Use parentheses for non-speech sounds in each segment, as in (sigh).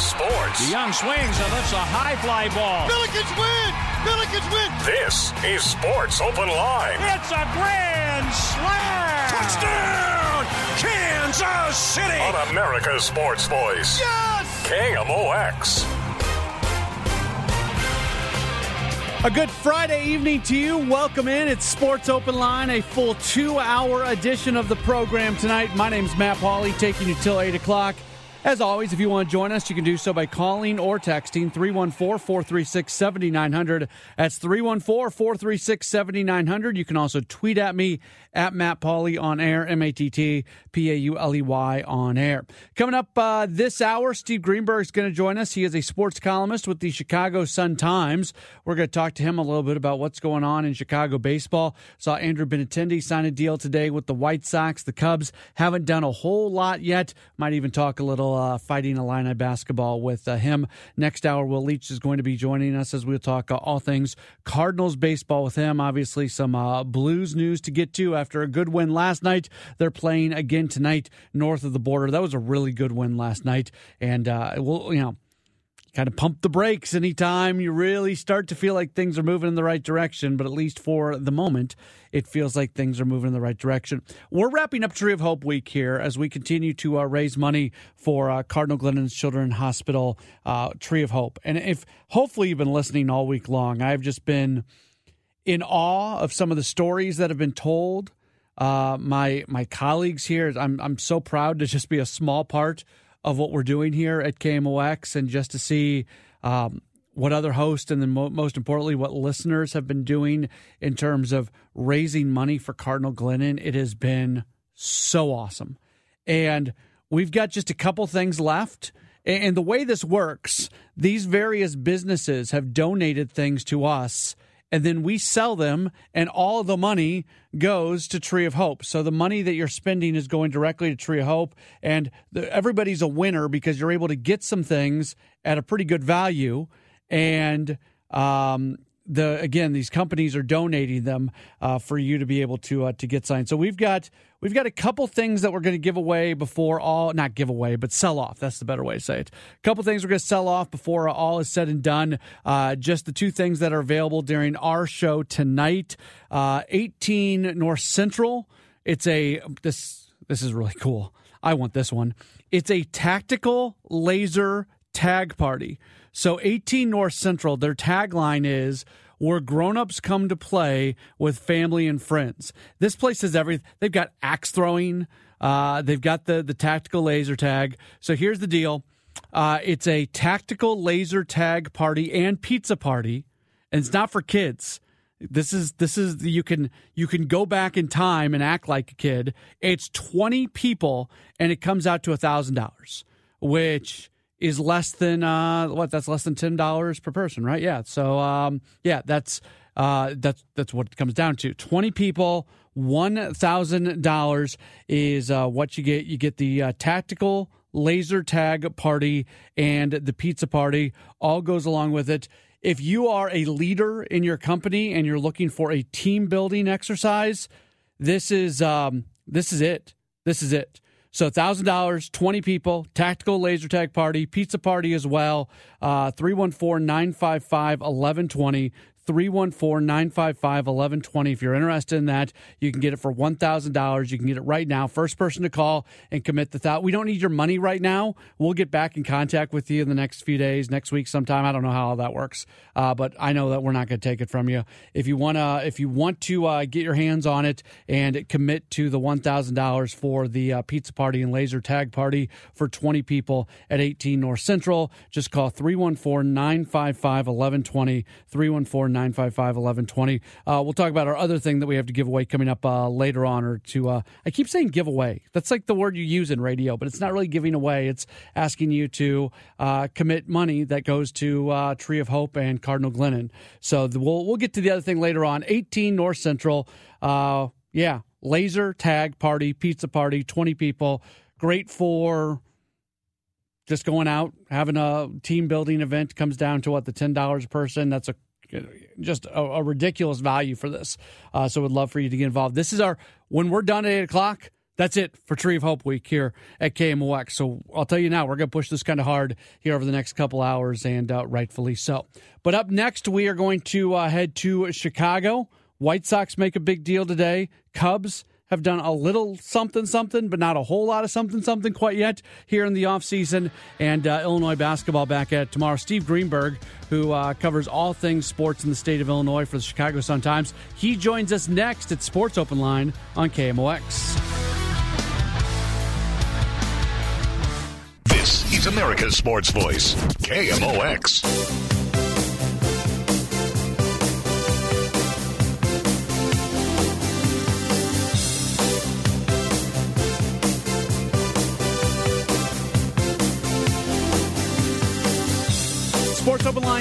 sports. The young swings and lifts a high fly ball. Billikens win! Billikens win! This is Sports Open Line. It's a grand slam! Touchdown! Kansas City! On America's Sports Voice. Yes! KMOX. A good Friday evening to you. Welcome in. It's Sports Open Line, a full two hour edition of the program tonight. My name is Matt Pauley, taking you till 8 o'clock. As always, if you want to join us, you can do so by calling or texting 314 436 7900. That's 314 436 7900. You can also tweet at me at Matt Pauley on air, M A T T P A U L E Y on air. Coming up uh, this hour, Steve Greenberg is going to join us. He is a sports columnist with the Chicago Sun Times. We're going to talk to him a little bit about what's going on in Chicago baseball. Saw Andrew Benintendi sign a deal today with the White Sox. The Cubs haven't done a whole lot yet. Might even talk a little uh, fighting Illini basketball with uh, him. Next hour, Will Leitch is going to be joining us as we'll talk uh, all things Cardinals baseball with him. Obviously, some uh, Blues news to get to after a good win last night. They're playing again tonight north of the border. That was a really good win last night, and uh, we'll you know kind of pump the brakes anytime you really start to feel like things are moving in the right direction. But at least for the moment, it feels like things are moving in the right direction. We're wrapping up Tree of Hope week here as we continue to uh, raise money for uh, Cardinal Glennon's Children's Hospital uh, Tree of Hope. And if hopefully you've been listening all week long, I've just been in awe of some of the stories that have been told. Uh, my my colleagues here, I'm I'm so proud to just be a small part of what we're doing here at KMOX and just to see um, what other hosts and then mo- most importantly what listeners have been doing in terms of raising money for Cardinal Glennon. It has been so awesome, and we've got just a couple things left. And the way this works, these various businesses have donated things to us and then we sell them and all the money goes to tree of hope. So the money that you're spending is going directly to tree of hope and the, everybody's a winner because you're able to get some things at a pretty good value. And um, the again these companies are donating them uh, for you to be able to uh, to get signed. So we've got we've got a couple things that we're going to give away before all not give away but sell off. That's the better way to say it. A couple things we're going to sell off before all is said and done. Uh, just the two things that are available during our show tonight. Uh, 18 north central. It's a this this is really cool. I want this one. It's a tactical laser tag party so 18 North Central, their tagline is where grown-ups come to play with family and friends. This place has everything. They've got axe throwing. Uh, they've got the the tactical laser tag. So here's the deal. Uh, it's a tactical laser tag party and pizza party, and it's not for kids. This is this is you can you can go back in time and act like a kid. It's twenty people, and it comes out to a thousand dollars, which is less than uh, what? That's less than ten dollars per person, right? Yeah. So um, yeah, that's uh, that's that's what it comes down to. Twenty people, one thousand dollars is uh, what you get. You get the uh, tactical laser tag party and the pizza party. All goes along with it. If you are a leader in your company and you're looking for a team building exercise, this is um, this is it. This is it. So thousand dollars, twenty people, tactical laser tag party, pizza party as well. Uh, Uh, 314-955-1120. 314-955-1120 if you're interested in that you can get it for $1000 you can get it right now. First person to call and commit the thought we don't need your money right now. We'll get back in contact with you in the next few days next week sometime. I don't know how all that works uh, but i know that we're not going to take it from you. If you want to if you want to uh, get your hands on it and commit to the $1000 for the uh, pizza party and laser tag party for 20 people at 18 north central just call 314-955-1120 314 955 1120. Uh, we'll talk about our other thing that we have to give away coming up uh, later on, or to, uh, I keep saying giveaway. That's like the word you use in radio, but it's not really giving away. It's asking you to uh, commit money that goes to uh, Tree of Hope and Cardinal Glennon. So the, we'll, we'll get to the other thing later on. 18 North Central. Uh, yeah, laser tag party, pizza party, 20 people. Great for just going out having a team building event comes down to what the ten dollars a person that's a just a, a ridiculous value for this. Uh, so, would love for you to get involved. This is our when we're done at eight o'clock. that's it for Tree of Hope Week here at KMOX. So I'll tell you now, we're going to push this kind of hard here over the next couple hours, and uh, rightfully so. But up next, we are going to uh, head to Chicago. White Sox make a big deal today. Cubs have done a little something something, but not a whole lot of something something quite yet here in the offseason. And uh, Illinois basketball back at tomorrow. Steve Greenberg, who uh, covers all things sports in the state of Illinois for the Chicago Sun Times, he joins us next at Sports Open Line on KMOX. This is America's Sports Voice, KMOX.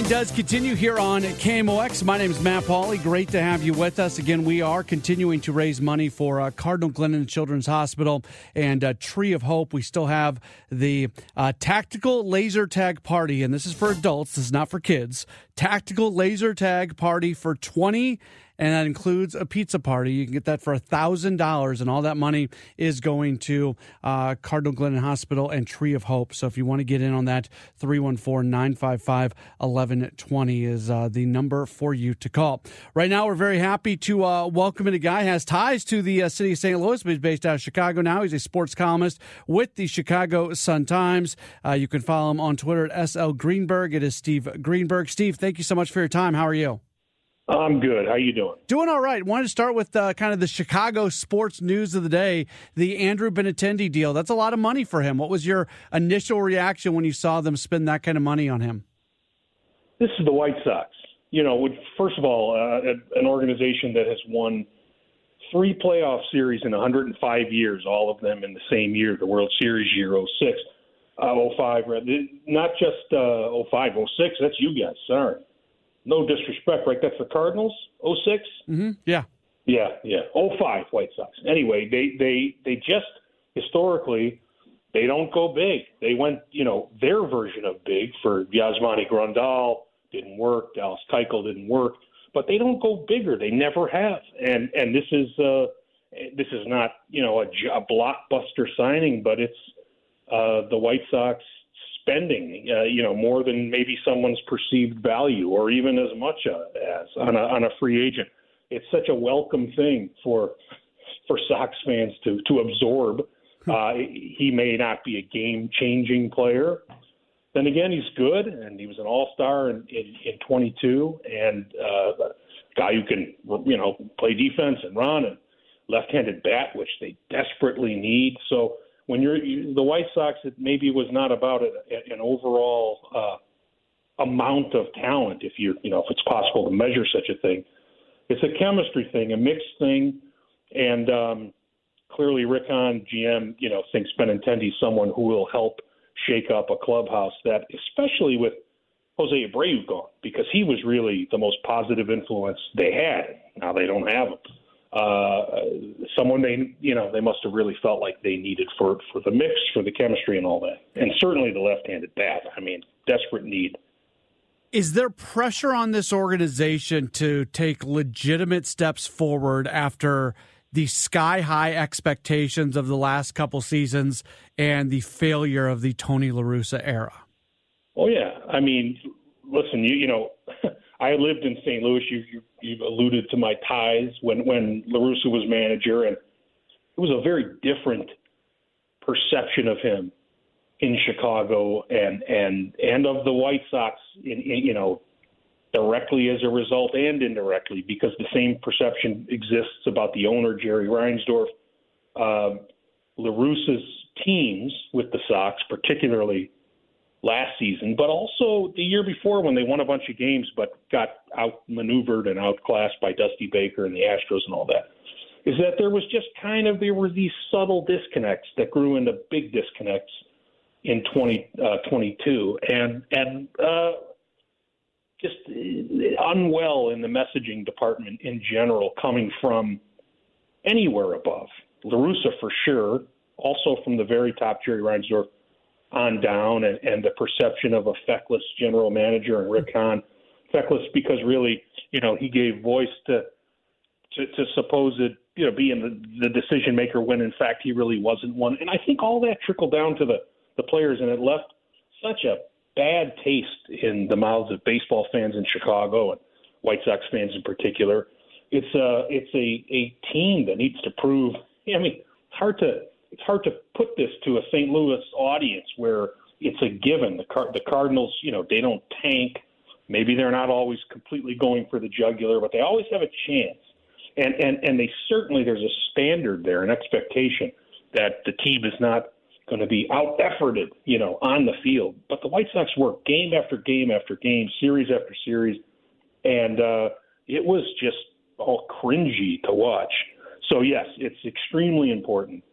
Does continue here on KMOX. My name is Matt Pauley. Great to have you with us. Again, we are continuing to raise money for uh, Cardinal Glennon Children's Hospital and uh, Tree of Hope. We still have the uh, Tactical Laser Tag Party, and this is for adults, this is not for kids. Tactical Laser Tag Party for 20 and that includes a pizza party. You can get that for a thousand dollars, and all that money is going to uh, Cardinal Glennon Hospital and Tree of Hope. So if you want to get in on that, 314-955-1120 is uh, the number for you to call. Right now, we're very happy to uh, welcome in a guy has ties to the uh, city of St. Louis, but he's based out of Chicago now. He's a sports columnist with the Chicago Sun Times. Uh, you can follow him on Twitter at SL Greenberg. It is Steve Greenberg. Steve, thank you so much for your time. How are you? I'm good. How you doing? Doing all right. Wanted to start with uh, kind of the Chicago sports news of the day, the Andrew Benintendi deal. That's a lot of money for him. What was your initial reaction when you saw them spend that kind of money on him? This is the White Sox. You know, first of all, uh, an organization that has won three playoff series in 105 years, all of them in the same year, the World Series year 06, uh, 05, not just uh, 05, 06, that's you guys, sorry no disrespect, right? That's the Cardinals, 6 Mm-hmm. Yeah. Yeah, yeah. 05 White Sox. Anyway, they they they just historically they don't go big. They went, you know, their version of big for Yasmani Grandal didn't work, Dallas Keuchel didn't work, but they don't go bigger. They never have. And and this is uh this is not, you know, a, a blockbuster signing, but it's uh the White Sox spending, uh, you know, more than maybe someone's perceived value, or even as much as on a, on a free agent. It's such a welcome thing for for Sox fans to to absorb. Hmm. Uh, he may not be a game changing player. Then again, he's good, and he was an All Star in, in in 22, and uh, a guy who can you know play defense and run and left-handed bat, which they desperately need. So when you're you, the White Sox, it maybe was not about a, an overall uh, amount of talent, if you you know if it's possible to measure such a thing. It's a chemistry thing, a mixed thing, and um, clearly Rick Hahn, GM, you know, thinks Benintendi's someone who will help shake up a clubhouse that, especially with Jose Abreu gone, because he was really the most positive influence they had. Now they don't have him uh, someone they you know they must have really felt like they needed for for the mix, for the chemistry, and all that, and certainly the left-handed bat. I mean, desperate need. Is there pressure on this organization to take legitimate steps forward after the sky high expectations of the last couple seasons and the failure of the Tony La Russa era? Oh yeah, I mean, listen, you you know. I lived in St. Louis. You, you you've alluded to my ties when when La Russa was manager, and it was a very different perception of him in Chicago and and and of the White Sox. In, in you know directly as a result and indirectly because the same perception exists about the owner Jerry Reinsdorf. Uh, La Russa's teams with the Sox, particularly last season, but also the year before when they won a bunch of games but got outmaneuvered and outclassed by Dusty Baker and the Astros and all that, is that there was just kind of there were these subtle disconnects that grew into big disconnects in 2022 uh, and and uh, just unwell in the messaging department in general, coming from anywhere above. La Russa for sure, also from the very top Jerry Reinsdorf on down and, and the perception of a feckless general manager and Rick Hahn. Feckless because really, you know, he gave voice to to, to supposed you know being the, the decision maker when in fact he really wasn't one. And I think all that trickled down to the the players, and it left such a bad taste in the mouths of baseball fans in Chicago and White Sox fans in particular. It's a it's a a team that needs to prove. I mean, hard to it's hard to put this to a St. Louis audience where it's a given. The Car- the Cardinals, you know, they don't tank. Maybe they're not always completely going for the jugular, but they always have a chance. And and and they certainly there's a standard there, an expectation that the team is not going to be out efforted, you know, on the field. But the White Sox work game after game after game, series after series, and uh, it was just all cringy to watch. So yes, it's extremely important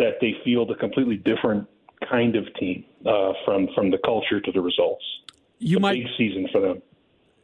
that they field a completely different kind of team uh, from from the culture to the results. You a might big season for them.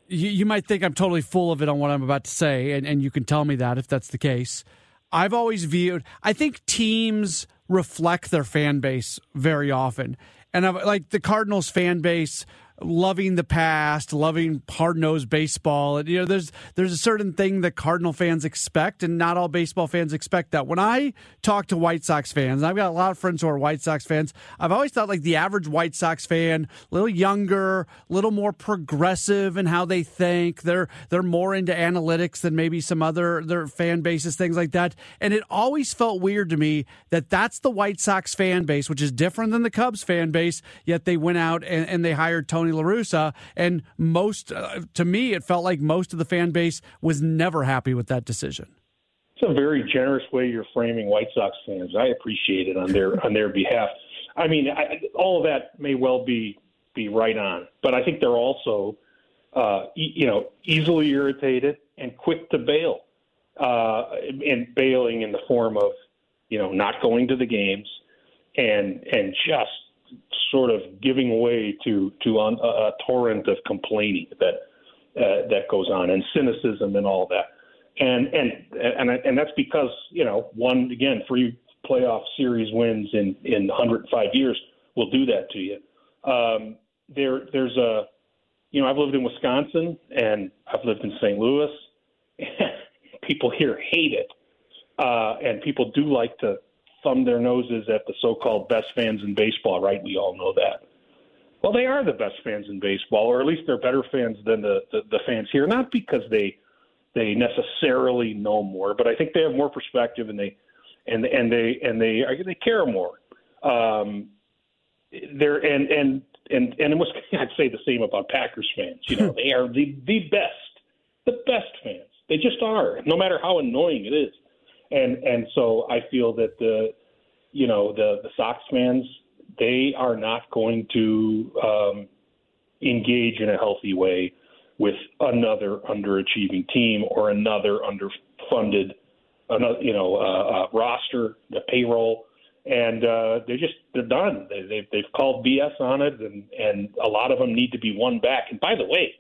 You, you might think I'm totally full of it on what I'm about to say, and, and you can tell me that if that's the case. I've always viewed. I think teams reflect their fan base very often, and I've, like the Cardinals fan base loving the past, loving hard nosed baseball. And, you know, there's there's a certain thing that Cardinal fans expect, and not all baseball fans expect that. When I talk to White Sox fans, I've got a lot of friends who are White Sox fans. I've always thought like the average White Sox fan, a little younger, a little more progressive in how they think. They're they're more into analytics than maybe some other their fan bases, things like that. And it always felt weird to me that that's the White Sox fan base, which is different than the Cubs fan base. Yet they went out and, and they hired Tony Tony La Russa, and most uh, to me, it felt like most of the fan base was never happy with that decision. It's a very generous way you're framing White Sox fans. I appreciate it on their on their behalf. I mean, I, all of that may well be be right on, but I think they're also, uh, e- you know, easily irritated and quick to bail, uh, and bailing in the form of, you know, not going to the games, and and just sort of giving way to to a, a torrent of complaining that uh, that goes on and cynicism and all that. And and and and that's because you know one again three playoff series wins in in 105 years will do that to you. Um, there there's a you know I've lived in Wisconsin and I've lived in St. Louis. (laughs) people here hate it, uh, and people do like to thumb their noses at the so-called best fans in baseball, right? We all know that. Well, they are the best fans in baseball, or at least they're better fans than the, the, the fans here. Not because they they necessarily know more, but I think they have more perspective and they and and they and they they care more. Um, they're and and and and it was (laughs) I'd say the same about Packers fans. You know, (laughs) they are the the best, the best fans. They just are, no matter how annoying it is and and so I feel that the you know the the Sox fans they are not going to um, engage in a healthy way with another underachieving team or another underfunded another you know uh, uh, roster the payroll. And uh, they're just they're done. They, they've they've called BS on it and and a lot of them need to be won back. And by the way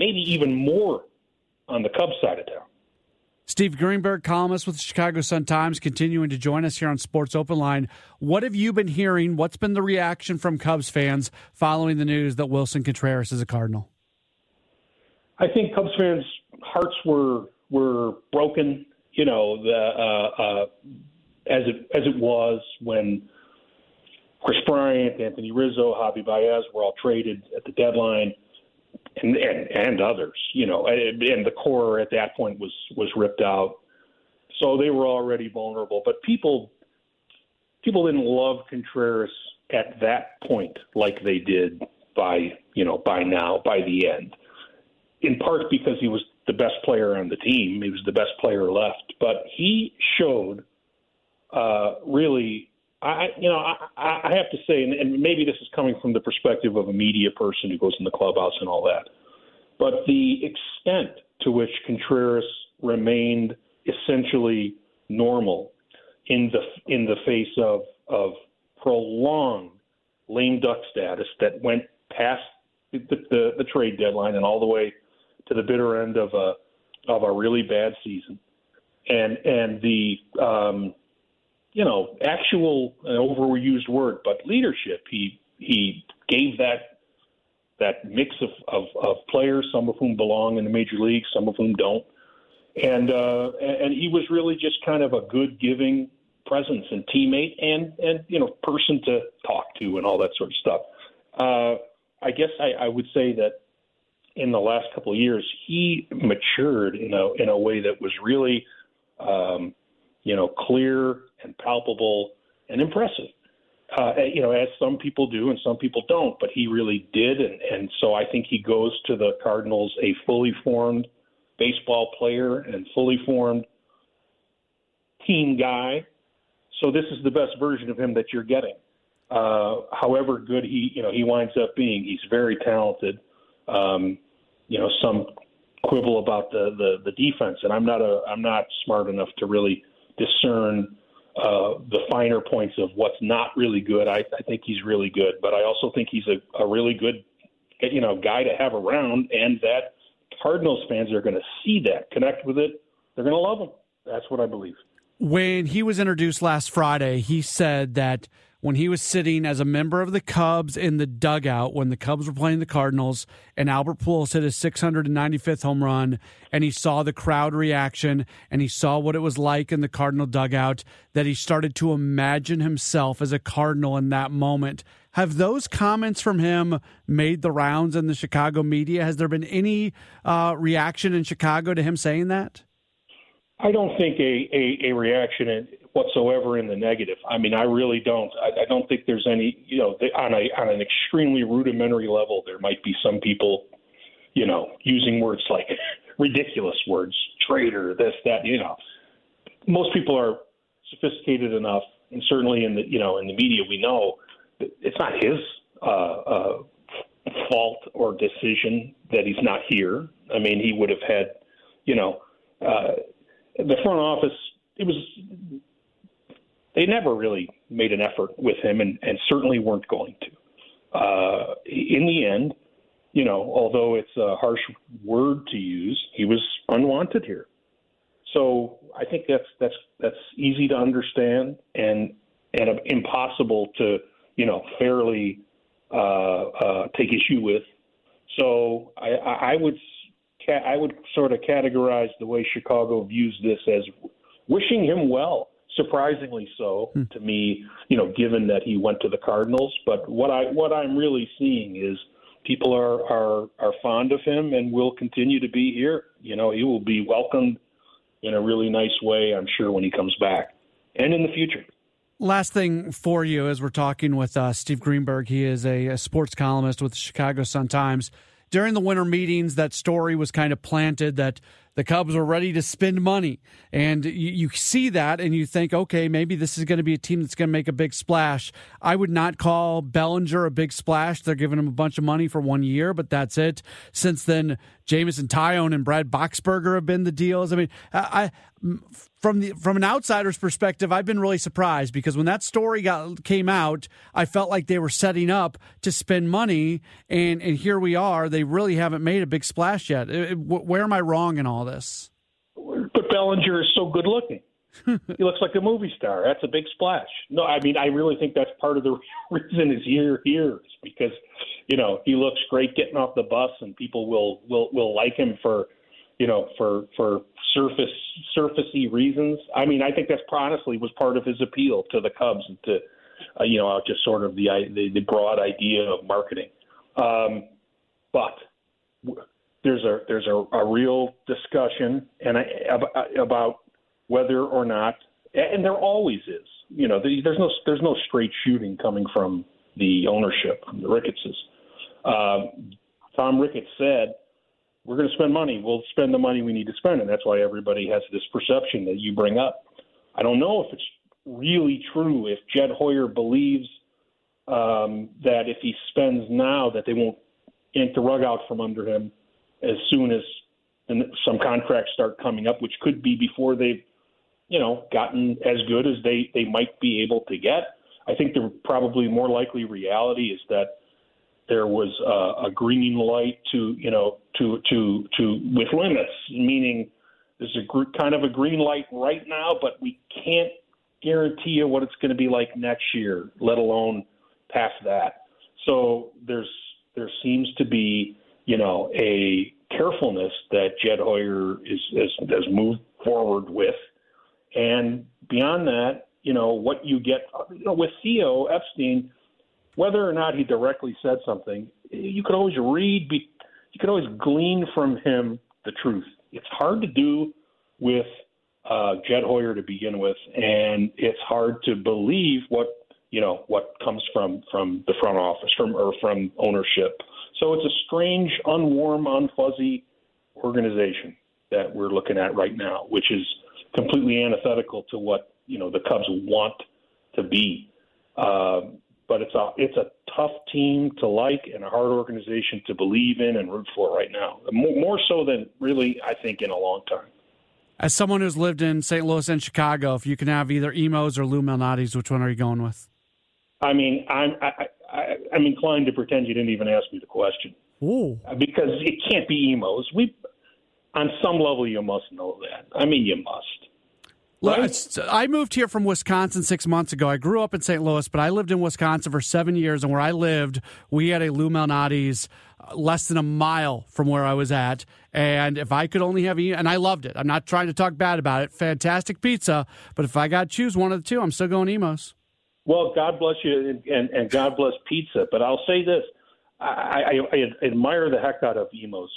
maybe even more on the Cubs side of town Steve Greenberg, columnist with the Chicago Sun Times, continuing to join us here on Sports Open Line. What have you been hearing? What's been the reaction from Cubs fans following the news that Willson Contreras is a Cardinal? I think Cubs fans' hearts were were broken. You know, the, uh, uh, as it as it was when Kris Bryant, Anthony Rizzo, Javi Baez were all traded at the deadline and, and and others, you know, and, the core at that point was was ripped out, so they were already vulnerable. But people people didn't love Contreras at that point like they did by you know by now by the end, in part because he was the best player on the team. He was the best player left, but he showed uh, really I, you know, I, I have to say, and, maybe this is coming from the perspective of a media person who goes in the clubhouse and all that, but the extent to which Contreras remained essentially normal in the in the face of of prolonged lame duck status that went past the, the, the trade deadline and all the way to the bitter end of a of a really bad season, and and the um, you know, actual an overused word, but leadership. He he gave that that mix of, of, of players, some of whom belong in the major leagues, some of whom don't. and uh, and he was really just kind of a good giving presence and teammate and and you know person to talk to and all that sort of stuff. Uh, I guess I, I would say that in the last couple of years he matured in a in a way that was really um, you know clear and palpable and impressive. Uh, you know, as some people do and some people don't, but he really did, and, and so I think he goes to the Cardinals a fully formed baseball player and fully formed team guy. So this is the best version of him that you're getting. Uh, however good he, you know, he winds up being, he's very talented. Um, you know, some quibble about the, the the defense, and I'm not a I'm not smart enough to really discern uh, the finer points of what's not really good. I, I think he's really good, but I also think he's a, a really good, you know, guy to have around, and that Cardinals fans are going to see that, connect with it. They're going to love him. That's what I believe. When he was introduced last Friday, he said that when he was sitting as a member of the Cubs in the dugout when the Cubs were playing the Cardinals and Albert Pujols hit his 695th home run and he saw the crowd reaction and he saw what it was like in the Cardinal dugout that he started to imagine himself as a Cardinal in that moment. Have those comments from him made the rounds in the Chicago media? Has there been any uh, reaction in Chicago to him saying that? I don't think a, a, a reaction whatsoever in the negative. I mean, I really don't. I, I don't think there's any. You know, on a on an extremely rudimentary level, there might be some people, you know, using words like (laughs) ridiculous words, traitor, this, that. You know, most people are sophisticated enough, and certainly in the you know in the media, we know that it's not his uh, uh, fault or decision that he's not here. I mean, he would have had, you know. Uh, the front office it was they never really made an effort with him and, and certainly weren't going to. Uh, in the end, you know, although it's a harsh word to use, he was unwanted here. So I think that's that's that's easy to understand and and impossible to you know fairly uh, uh, take issue with. So I, I would I would sort of categorize the way Chicago views this as wishing him well. Surprisingly so hmm. to me, you know, given that he went to the Cardinals. But what I what I'm really seeing is people are are are fond of him and will continue to be here. You know, he will be welcomed in a really nice way, I'm sure, when he comes back and in the future. Last thing for you as we're talking with uh, Steve Greenberg. He is a, a sports columnist with the Chicago Sun Times during the winter meetings, that story was kind of planted that the Cubs were ready to spend money. And you, you see that and you think, okay, maybe this is going to be a team that's going to make a big splash. I would not call Bellinger a big splash. They're giving him a bunch of money for one year, but that's it. Since then, Jameson Taillon and Brad Boxberger have been the deals. I mean, I, from the from an outsider's perspective, I've been really surprised because when that story got came out, I felt like they were setting up to spend money, and and here we are. They really haven't made a big splash yet. It, where am I wrong in all this? But Bellinger is so good looking. (laughs) he looks like a movie star. That's a big splash. No, I mean I really think that's part of the (laughs) reason he's here here is because you know he looks great getting off the bus, and people will will will like him for you know for for surface surfacey reasons. I mean, I think that's honestly was part of his appeal to the Cubs and to uh, you know just sort of the the, the broad idea of marketing. Um, but there's a there's a, a real discussion and I, about whether or not, and there always is. You know, there's no there's no straight shooting coming from the ownership from the Rickettses. Uh, Tom Ricketts said we're going to spend money. We'll spend the money we need to spend, and that's why everybody has this perception that you bring up. I don't know if it's really true. If Jed Hoyer believes um, that if he spends now, that they won't yank the rug out from under him as soon as some contracts start coming up, which could be before they've, you know, gotten as good as they they might be able to get. I think the probably more likely reality is that there was a green light to you know to to to with limits, meaning there's a gr- kind of a green light right now, but we can't guarantee you what it's going to be like next year, let alone past that. So there's there seems to be you know a carefulness that Jed Hoyer is, is has moved forward with, and beyond that, you know what you get you know, with Theo Epstein, whether or not he directly said something, you could always read, you could always glean from him the truth. It's hard to do with uh, Jed Hoyer to begin with, and it's hard to believe what you know what comes from from the front office from or from ownership. So it's a strange, unwarm, unfuzzy organization that we're looking at right now, which is completely antithetical to what you know the Cubs want to be. Uh, but it's a it's a tough team to like and a hard organization to believe in and root for right now. More, more so than really I think in a long time. As someone who's lived in St. Louis and Chicago, if you can have either Imo's or Lou Malnati's, which one are you going with? I mean, I'm I, I, I'm inclined to pretend you didn't even ask me the question. Ooh. Because it can't be Imo's. We, on some level, you must know that. I mean, you must. Right? I moved here from Wisconsin six months ago. I grew up in St. Louis, but I lived in Wisconsin for seven years. And where I lived, we had a Lou Malnati's uh, less than a mile from where I was at. And if I could only have, and I loved it. I'm not trying to talk bad about it. Fantastic pizza. But if I got to choose one of the two, I'm still going Imo's. Well, God bless you, and, and God bless pizza. But I'll say this: I, I, I admire the heck out of Imo's.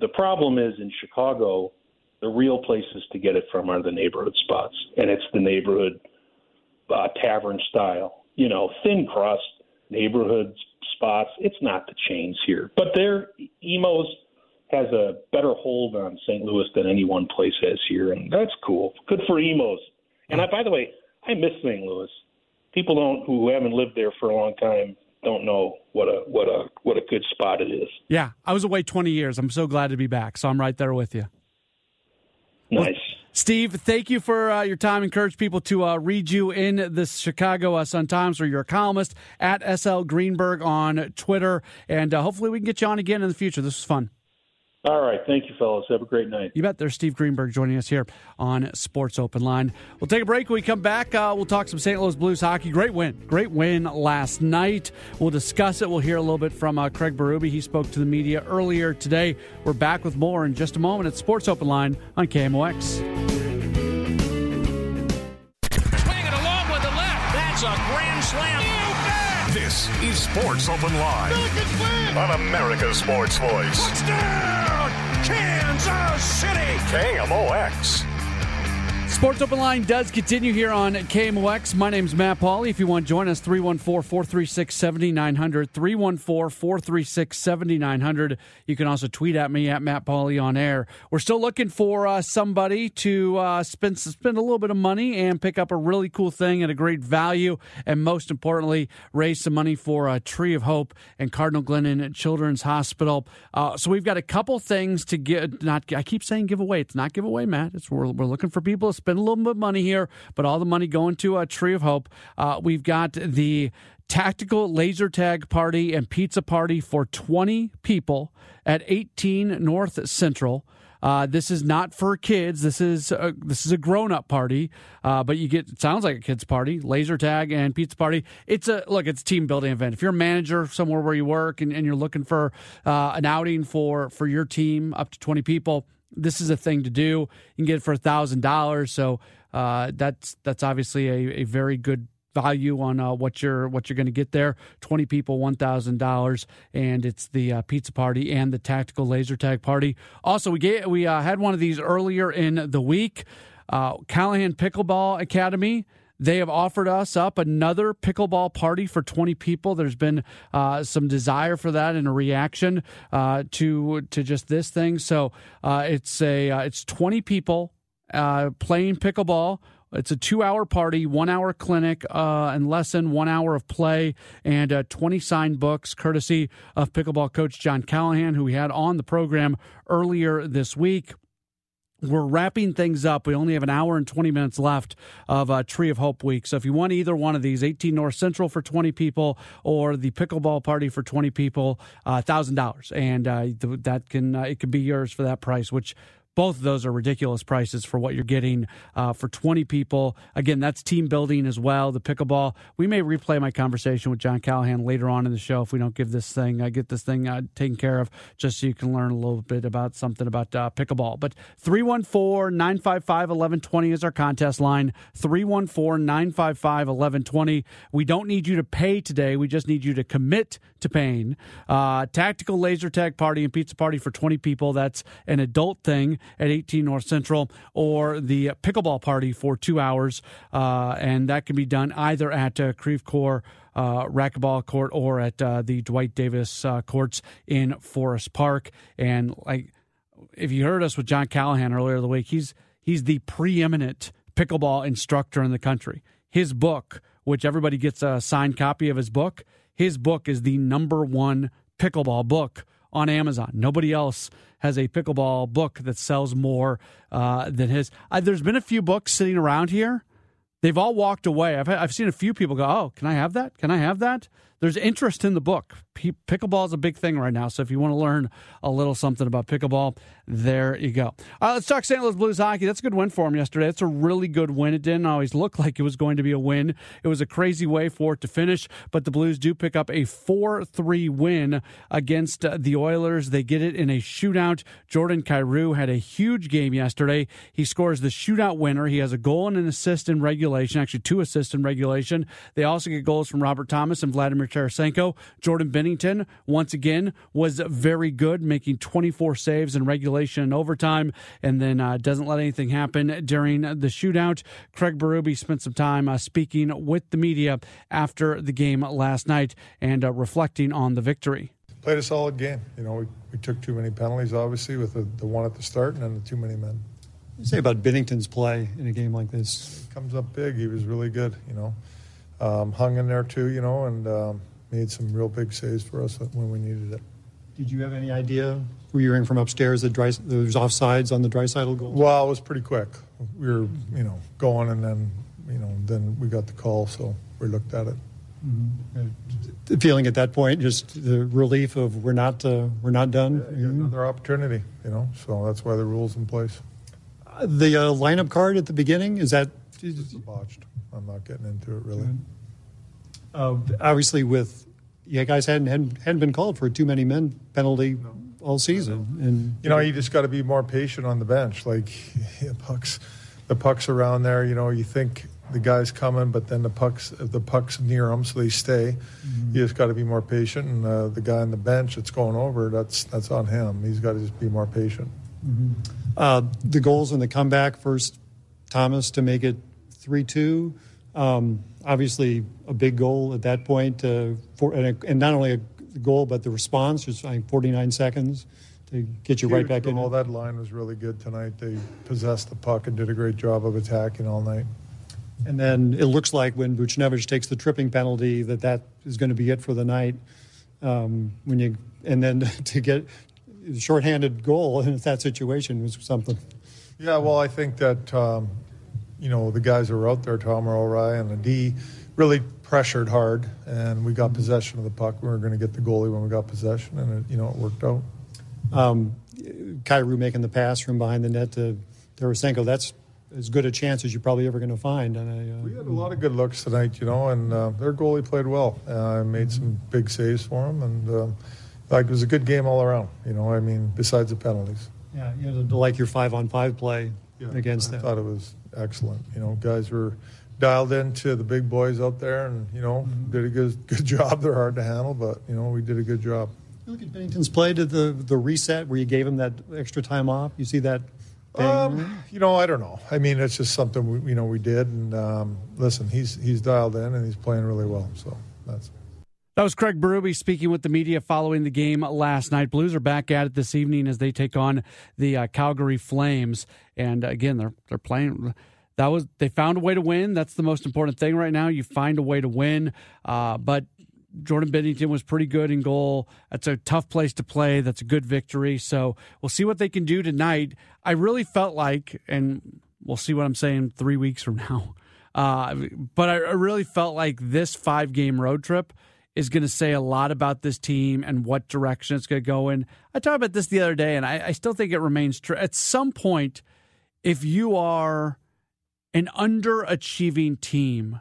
The problem is in Chicago, the real places to get it from are the neighborhood spots, and it's the neighborhood uh, tavern style. You know, thin crust neighborhood spots. It's not the chains here, but their Imo's has a better hold on St. Louis than any one place has here, and that's cool. Good for Imo's. And I, by the way, I miss St. Louis people don't who haven't lived there for a long time don't know what a what a what a good spot it is. Yeah, I was away 20 years. I'm so glad to be back. So I'm right there with you. Nice. Well, Steve, thank you for uh, your time. Encourage people to uh, read you in the Chicago uh, Sun Times or you're a columnist at SL Greenberg on Twitter. And uh, hopefully we can get you on again in the future. This was fun. All right. Thank you, fellas. Have a great night. You bet. There's Steve Greenberg joining us here on Sports Open Line. We'll take a break. When we come back, uh, we'll talk some St. Louis Blues hockey. Great win. Great win last night. We'll discuss it. We'll hear a little bit from uh, Craig Berube. He spoke to the media earlier today. We're back with more in just a moment at Sports Open Line on KMOX. Sports Open Line on America's Sports Voice. Touchdown, Kansas City. KMOX. Sports Open Line does continue here on KMOX. My name's Matt Pauley. If you want to join us, 314 436 7900. 314 436 7900. You can also tweet at me at Matt Pauley on air. We're still looking for uh, somebody to uh, spend, spend a little bit of money and pick up a really cool thing at a great value. And most importantly, raise some money for a Tree of Hope and Cardinal Glennon Children's Hospital. Uh, so we've got a couple things to get. Not I keep saying giveaway. It's not giveaway, Matt. It's we're, we're looking for people to spend a little bit of money here, but all the money going to a Tree of Hope. Uh, we've got the tactical laser tag party and pizza party for 20 people at 18 North Central. Uh, this is not for kids. This is a, this is a grown up party, uh, but you get it sounds like a kids party, laser tag and pizza party. It's a look. It's a team building event. If you're a manager somewhere where you work and, and you're looking for uh, an outing for for your team up to 20 people, this is a thing to do. You can get it for a thousand dollars, so uh, that's that's obviously a, a very good value on uh, what you're what you're going to get there. Twenty people, one thousand dollars, and it's the uh, pizza party and the tactical laser tag party. Also, we get we uh, had one of these earlier in the week. Uh, Callahan Pickleball Academy they have offered us up another pickleball party for 20 people. There's been uh, some desire for that and a reaction uh, to to just this thing. So uh, it's a uh, it's 20 people uh, playing pickleball. It's a two-hour party, one-hour clinic uh, and lesson, one hour of play, and 20 signed books, courtesy of pickleball coach John Callahan, who we had on the program earlier this week we're wrapping things up. We only have an hour and 20 minutes left of uh, Tree of Hope week. So if you want either one of these, 18 North Central for 20 people or the pickleball party for 20 people, uh, $1,000. And uh, that can uh, it can be yours for that price, which both of those are ridiculous prices for what you're getting uh, for 20 people. Again, that's team building as well. The pickleball. We may replay my conversation with John Callahan later on in the show if we don't give this thing, I uh, get this thing uh, taken care of, just so you can learn a little bit about something about uh, pickleball. But 314 955 1120 is our contest line. 314 955 1120. We don't need you to pay today. We just need you to commit to paying. Uh, tactical laser tag party and pizza party for 20 people. That's an adult thing at 18 North Central, or the pickleball party for two hours. Uh, and that can be done either at uh, Creve Coeur uh, racquetball court or at uh, the Dwight Davis uh, courts in Forest Park. And like, if you heard us with John Callahan earlier the week, he's he's the preeminent pickleball instructor in the country. His book, which everybody gets a signed copy of his book, his book is the number one pickleball book on Amazon. Nobody else has a pickleball book that sells more uh, than his. Uh, there's been a few books sitting around here. They've all walked away. I've, I've seen a few people go, Oh, can I have that? Can I have that? there's interest in the book. Pickleball is a big thing right now. So if you want to learn a little something about pickleball, there you go. All right, let's talk St. Louis Blues hockey. That's a good win for them yesterday. It's a really good win. It didn't always look like it was going to be a win. It was a crazy way for it to finish, but the Blues do pick up a 4 3 win against uh, the Oilers. They get it in a shootout. Jordan Kyrou had a huge game yesterday. He scores the shootout winner. He has a goal and an assist in regulation, actually, two assists in regulation. They also get goals from Robert Thomas and Vladimir Tarasenko. Jordan Binnington, once again, was very good, making 24 saves in regulation and overtime, and then uh, doesn't let anything happen during the shootout. Craig Berube spent some time uh, speaking with the media after the game last night and uh, reflecting on the victory. Played a solid game. You know, we, we took too many penalties, obviously, with the, the one at the start and then the too many men. You say about Binnington's play in a game like this? Comes up big. He was really good, you know. Um, hung in there too, you know, and um, made some real big saves for us when we needed it. Did you have any idea? Were you hearing from upstairs that dry, there was offsides on the Draisaitl goal? Well, it was pretty quick. We were, you know, going, and then, you know, then we got the call, so we looked at it. Mm-hmm. The feeling at that point, just the relief of we're not uh, we're not done. Yeah, mm-hmm. Another opportunity, you know. So that's why the rules in place. Uh, the uh, lineup card at the beginning is that it's botched. I'm not getting into it really. Uh, obviously, with yeah, guys hadn't, hadn't, hadn't been called for too many men penalty no. all season, and you know you just got to be more patient on the bench. Like (laughs) yeah, pucks, the pucks around there. You know you think the guy's coming, but then the pucks the pucks near them, so they stay. Mm-hmm. You just got to be more patient, and uh, the guy on the bench that's going over, that's that's on him. He's got to just be more patient. Mm-hmm. Uh, the goals in the comeback first, Thomas to make it three two. Um, obviously, a big goal at that point, uh, for, and, a, and, not only a goal, but the response was I think 49 seconds to get you Huge right back goal. in. That line was really good tonight. They possessed the puck and did a great job of attacking all night. And then it looks like when Buchnevich takes the tripping penalty, that that is going to be it for the night. Um, when you and then (laughs) to get a shorthanded goal (laughs) in that situation was something. Yeah, well, I think that um, you know, the guys who were out there, Tom O'Reilly and the D, really pressured hard, and we got possession of the puck. We were going to get the goalie when we got possession, and it, you know, it worked out. Um, Kyrou making the pass from behind the net to Tarasenko, that's as good a chance as you're probably ever going to find. And I, uh, we had a lot of good looks tonight, you know, and uh, their goalie played well. I uh, made some big saves for him, and uh, like it was a good game all around. You know, I mean, besides the penalties. Yeah, you know, like your five on five play yeah, against I them. I thought it was excellent. You know, guys were dialed into the big boys out there, and you know, mm-hmm. did a good good (laughs) job. They're hard to handle, but you know, we did a good job. You look at Binnington's play to the the reset where you gave him that extra time off. You see that. Um, you know, I don't know. I mean, it's just something we, you know we did, and um, listen, he's he's dialed in and he's playing really well. So that's. That was Craig Berube speaking with the media following the game last night. Blues are back at it this evening as they take on the uh, Calgary Flames, and again, they're they're playing. That was they found a way to win. That's the most important thing right now. You find a way to win, uh, but Jordan Binnington was pretty good in goal. That's a tough place to play. That's a good victory. So we'll see what they can do tonight. I really felt like, and we'll see what I'm saying three weeks from now. (laughs) Uh, but I really felt like this five game road trip is going to say a lot about this team and what direction it's going to go in. I talked about this the other day, and I, I still think it remains true. At some point, if you are an underachieving team,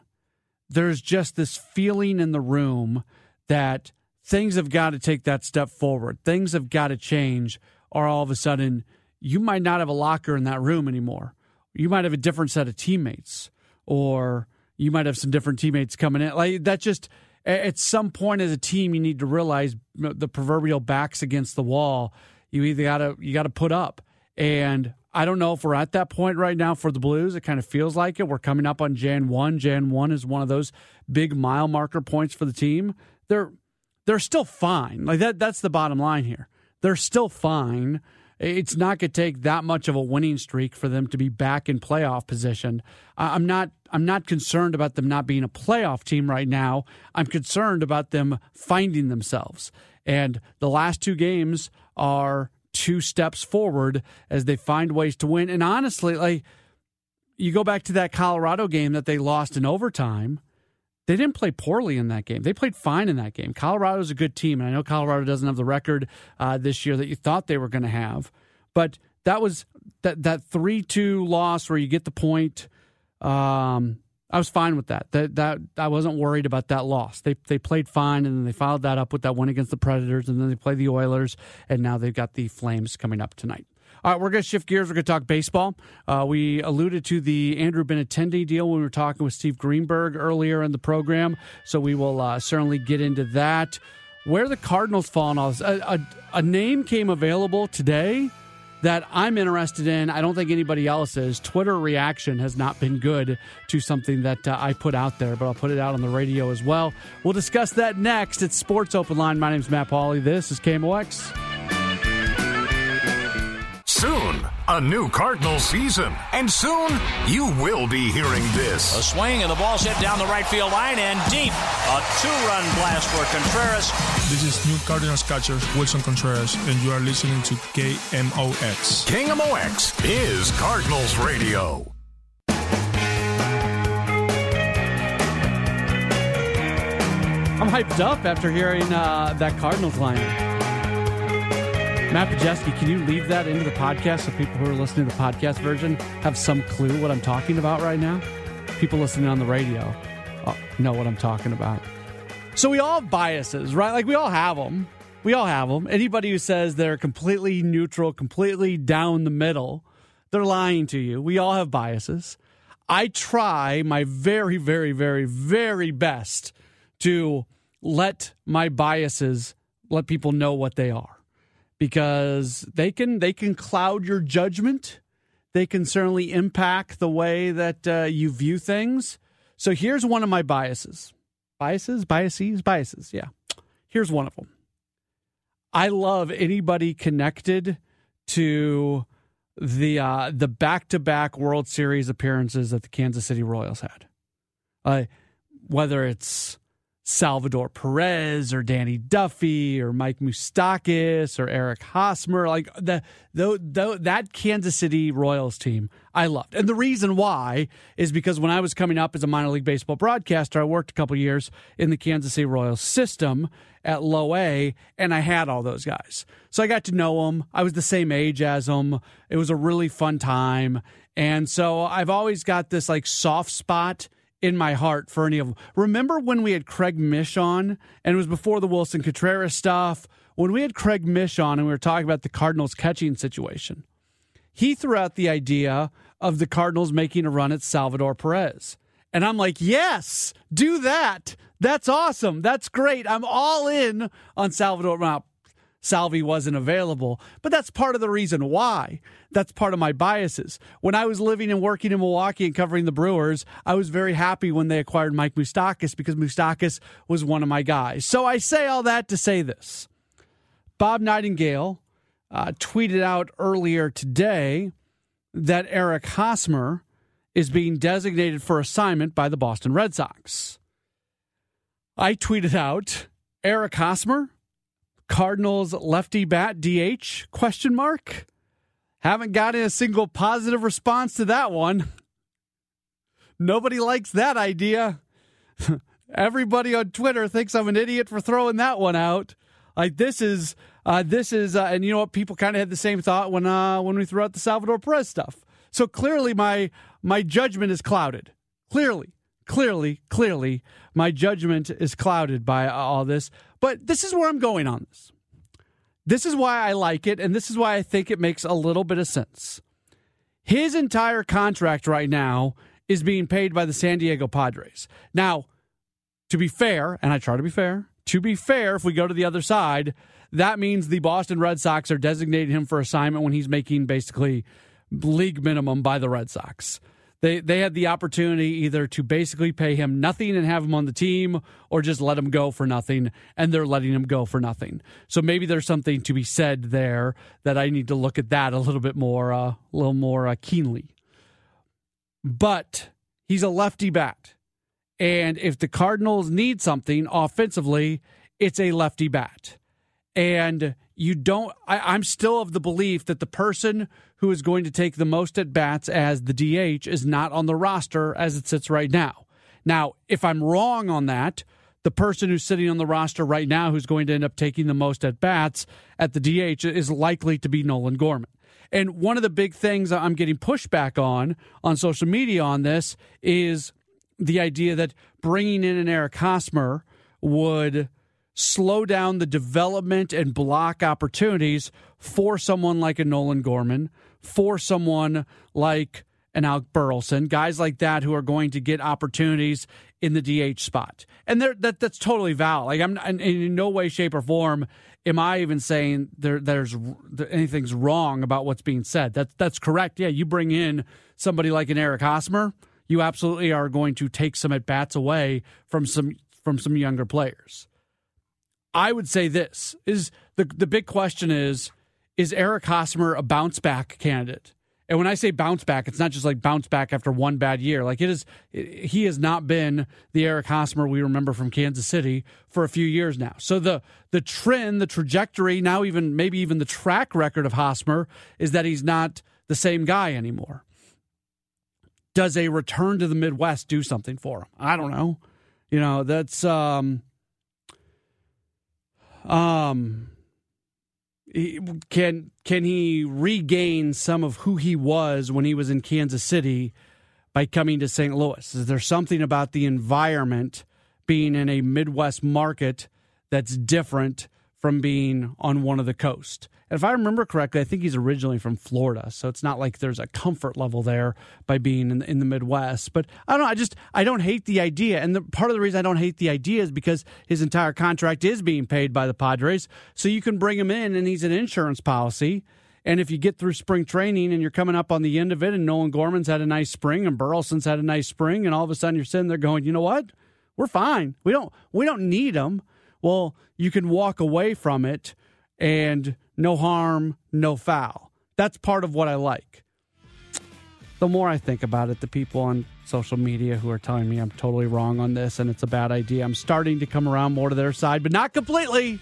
there's just this feeling in the room that things have got to take that step forward. Things have got to change, or all of a sudden, you might not have a locker in that room anymore. You might have a different set of teammates, or you might have some different teammates coming in. Like that just at some point as a team, you need to realize the proverbial backs against the wall. You either gotta you gotta put up. And I don't know if we're at that point right now for the Blues. It kind of feels like it. We're coming up on Jan one. Jan one is one of those big mile marker points for the team. They're they're still fine. Like that that's the bottom line here. They're still fine. It's not going to take that much of a winning streak for them to be back in playoff position. I'm not. I'm not concerned about them not being a playoff team right now. I'm concerned about them finding themselves. And the last two games are two steps forward as they find ways to win. And honestly, like you go back to that Colorado game that they lost in overtime they didn't play poorly in that game. They played fine in that game. Colorado's a good team, and I know Colorado doesn't have the record uh, this year that you thought they were going to have, but that was that that three two loss where you get the point. Um, I was fine with that. That that I wasn't worried about that loss. They they played fine, and then they followed that up with that win against the Predators, and then they played the Oilers, and now they've got the Flames coming up tonight. All right, we're going to shift gears. We're going to talk baseball. Uh, we alluded to the Andrew Benintendi deal when we were talking with Steve Greenberg earlier in the program, so we will uh, certainly get into that. Where the Cardinals fall in all this, a, a, a name came available today that I'm interested in. I don't think anybody else is. Twitter reaction has not been good to something that uh, I put out there, but I'll put it out on the radio as well. We'll discuss that next. It's Sports Open Line. My name is Matt Pauley. This is KMOX. Soon, a new Cardinal season. And soon, you will be hearing this. A swing and the ball's hit down the right field line and deep. A two-run blast for Contreras. This is new Cardinals catcher Willson Contreras, and you are listening to KMOX. KMOX is Cardinals Radio. I'm hyped up after hearing uh, that Cardinals line. Matt Pajeski, can you leave that into the podcast so people who are listening to the podcast version have some clue what I'm talking about right now? People listening on the radio uh, know what I'm talking about. So we all have biases, right? Like we all have them. We all have them. Anybody who says they're completely neutral, completely down the middle, they're lying to you. We all have biases. I try my very, very, very, very best to let my biases let people know what they are because they can they can cloud your judgment. They can certainly impact the way that uh, you view things. So here's one of my biases. Biases, biases, biases. Yeah. Here's one of them. I love anybody connected to the uh, the back to back World Series appearances that the Kansas City Royals had. Uh, whether it's Salvador Perez or Danny Duffy or Mike Moustakas or Eric Hosmer, like the, the, the, that Kansas City Royals team, I loved. And the reason why is because when I was coming up as a minor league baseball broadcaster, I worked a couple years in the Kansas City Royals system at low A, and I had all those guys. So I got to know them. I was the same age as them. It was a really fun time. And so I've always got this like soft spot in my heart for any of them. Remember when we had Craig Mish on, and it was before the Willson Contreras stuff, when we had Craig Mish on and we were talking about the Cardinals catching situation, he threw out the idea of the Cardinals making a run at Salvador Perez. And I'm like, yes, do that. That's awesome. That's great. I'm all in on Salvador. Well, Salvi wasn't available. But that's part of the reason why. That's part of my biases. When I was living and working in Milwaukee and covering the Brewers, I was very happy when they acquired Mike Moustakas because Moustakas was one of my guys. So I say all that to say this. Bob Nightingale uh, tweeted out earlier today that Eric Hosmer is being designated for assignment by the Boston Red Sox. I tweeted out Eric Hosmer Cardinals lefty bat DH question mark. Haven't gotten a single positive response to that one. Nobody likes that idea. (laughs) Everybody on Twitter thinks I'm an idiot for throwing that one out. Like this is uh, this is, uh, and you know what? People kind of had the same thought when uh, when we threw out the Salvador Perez stuff. So clearly, my my judgment is clouded. Clearly, clearly, clearly, my judgment is clouded by all this. But this is where I'm going on this. This is why I like it, and this is why I think it makes a little bit of sense. His entire contract right now is being paid by the San Diego Padres. Now, to be fair, and I try to be fair, to be fair, if we go to the other side, that means the Boston Red Sox are designating him for assignment when he's making basically league minimum by the Red Sox. They they had the opportunity either to basically pay him nothing and have him on the team or just let him go for nothing and they're letting him go for nothing. So maybe there's something to be said there that I need to look at that a little bit more uh, a little more uh, keenly. But he's a lefty bat. And if the Cardinals need something offensively, it's a lefty bat. And you don't, I, am still of the belief that the person who is going to take the most at bats as the DH is not on the roster as it sits right now. Now, if I'm wrong on that, the person who's sitting on the roster right now who's going to end up taking the most at bats at the DH is likely to be Nolan Gorman. And one of the big things I'm getting pushback on on social media on this is the idea that bringing in an Eric Hosmer would slow down the development and block opportunities for someone like a Nolan Gorman, for someone like an Alec Burleson, guys like that who are going to get opportunities in the DH spot. And that that's totally valid. Like I'm in, in no way, shape, or form am I even saying there there's anything's wrong about what's being said. That's that's correct. Yeah, you bring in somebody like an Eric Hosmer you absolutely are going to take some at bats away from some from some younger players. I would say this is the the big question is is Eric Hosmer a bounce back candidate? And when I say bounce back, it's not just like bounce back after one bad year. Like it is, he has not been the Eric Hosmer we remember from Kansas City for a few years now. So the the trend, the trajectory, now even maybe even the track record of Hosmer is that he's not the same guy anymore does a return to the Midwest do something for him? I don't know. You know, that's um um can can he regain some of who he was when he was in Kansas City by coming to St. Louis? Is there something about the environment being in a Midwest market that's different from being on one of the coast? And if I remember correctly, I think he's originally from Florida, so it's not like there's a comfort level there by being in the, in the Midwest. But I don't know. I just I don't hate the idea, and the, part of the reason I don't hate the idea is because his entire contract is being paid by the Padres, so you can bring him in, and he's an insurance policy. And if you get through spring training and you're coming up on the end of it, and Nolan Gorman's had a nice spring and Burleson's had a nice spring, and all of a sudden you're sitting there going, you know what? We're fine. We don't we don't need them. Well, you can walk away from it and no harm, no foul. That's part of what I like. The more I think about it, the people on social media who are telling me I'm totally wrong on this and it's a bad idea, I'm starting to come around more to their side, but not completely.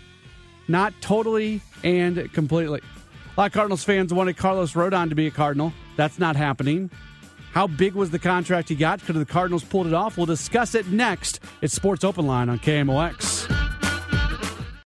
Not totally and completely. A lot of Cardinals fans wanted Carlos Rodon to be a Cardinal. That's not happening. How big was the contract he got? Could the Cardinals pulled it off? We'll discuss it next. It's Sports Open Line on KMOX.